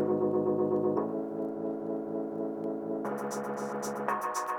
Thank you.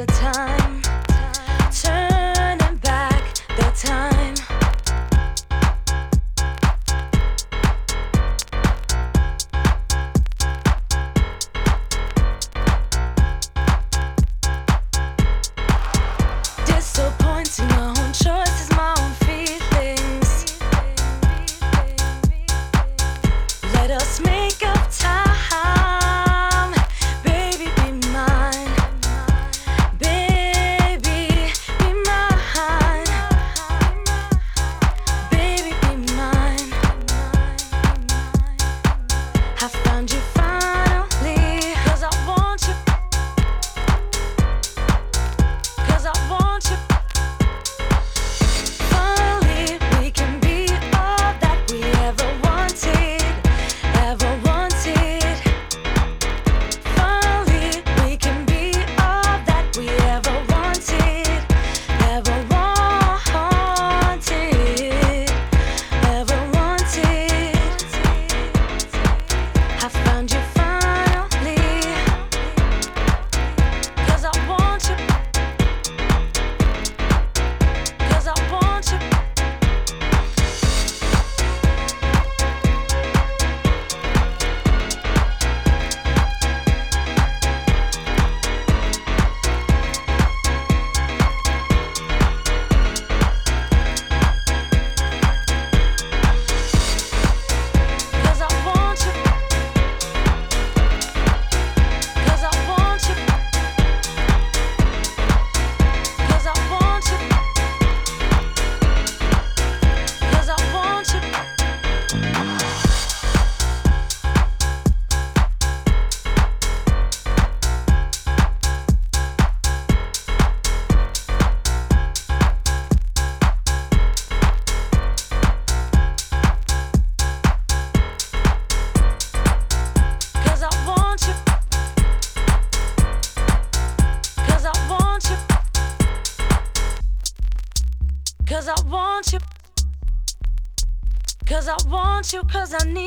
The time, you, cause I need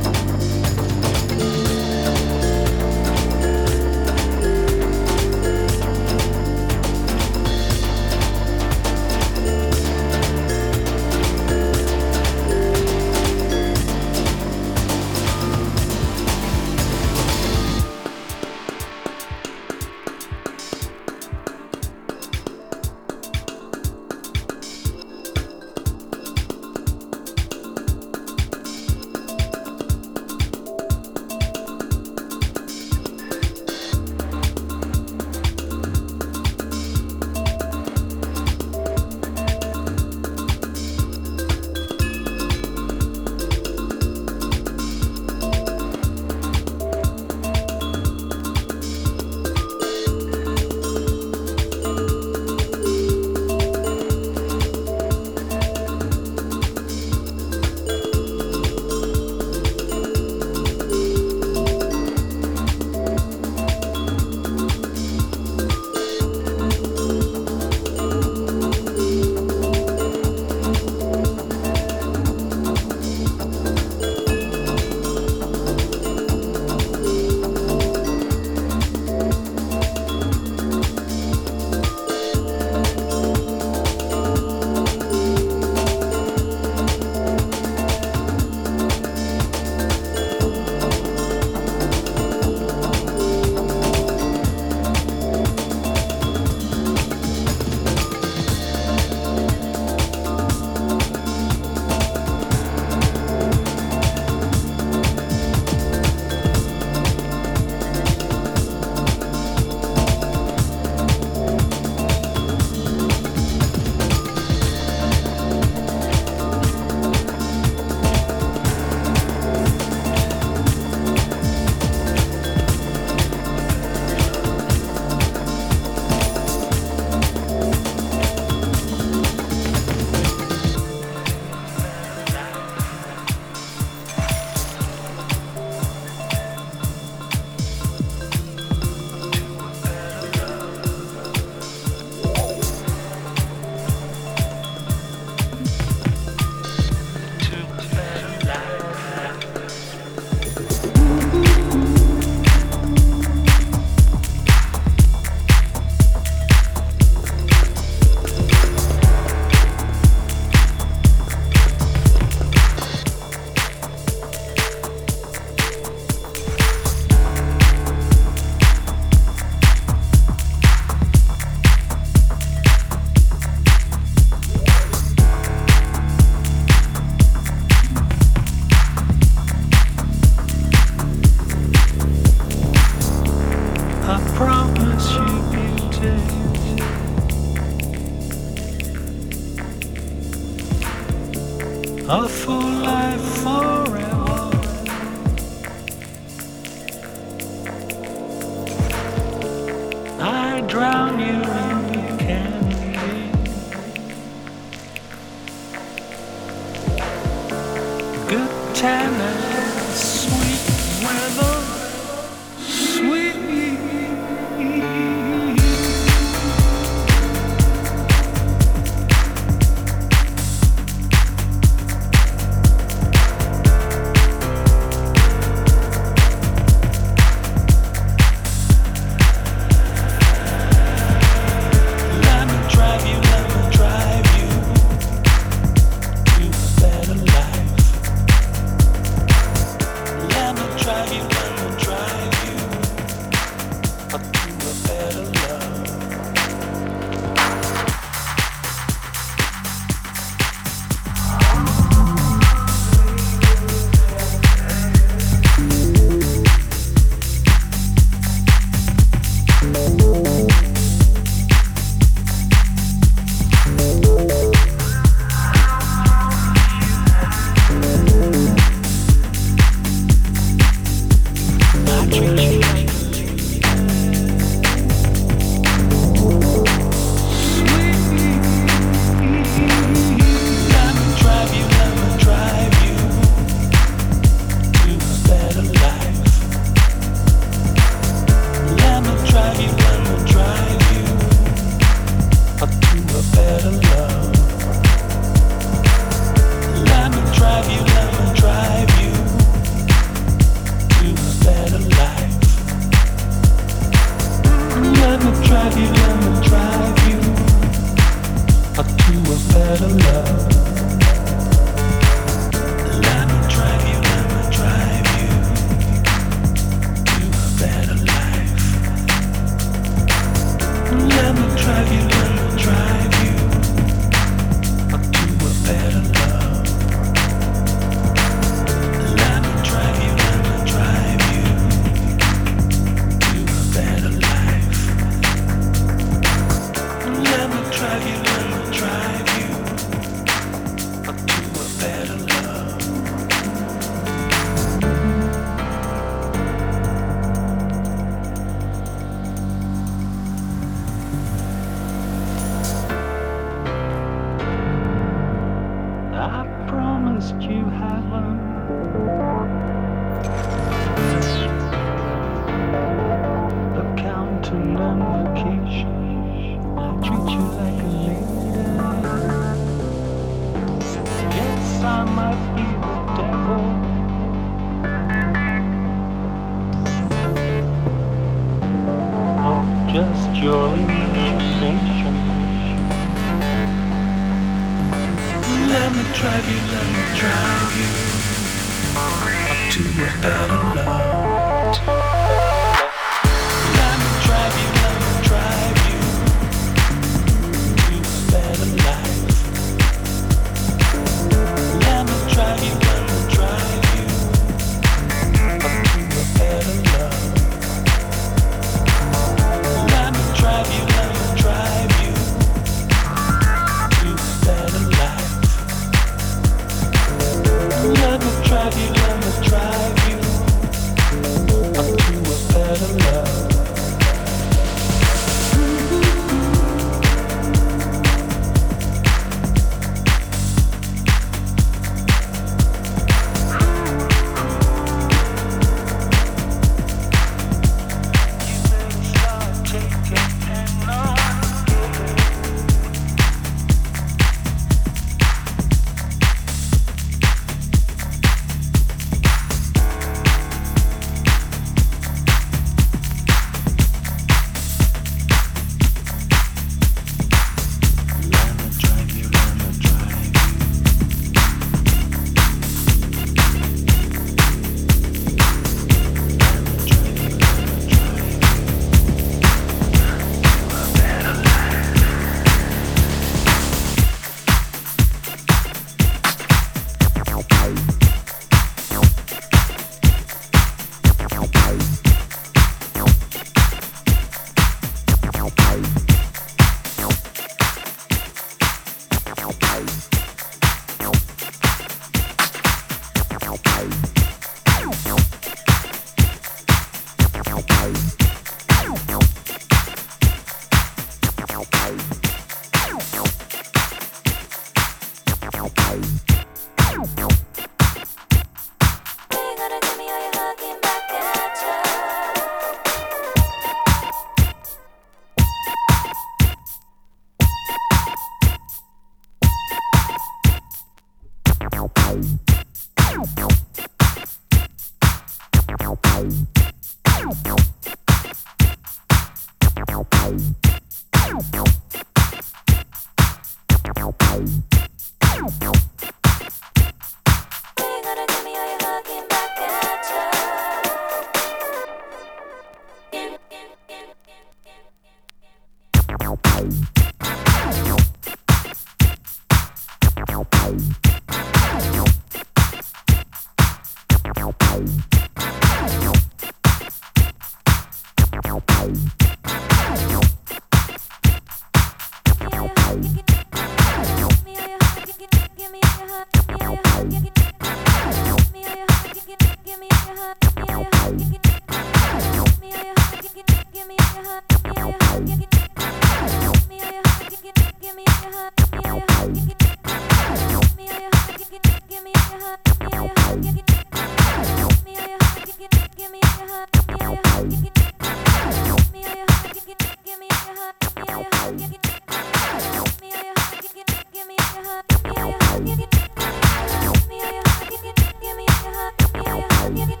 Give me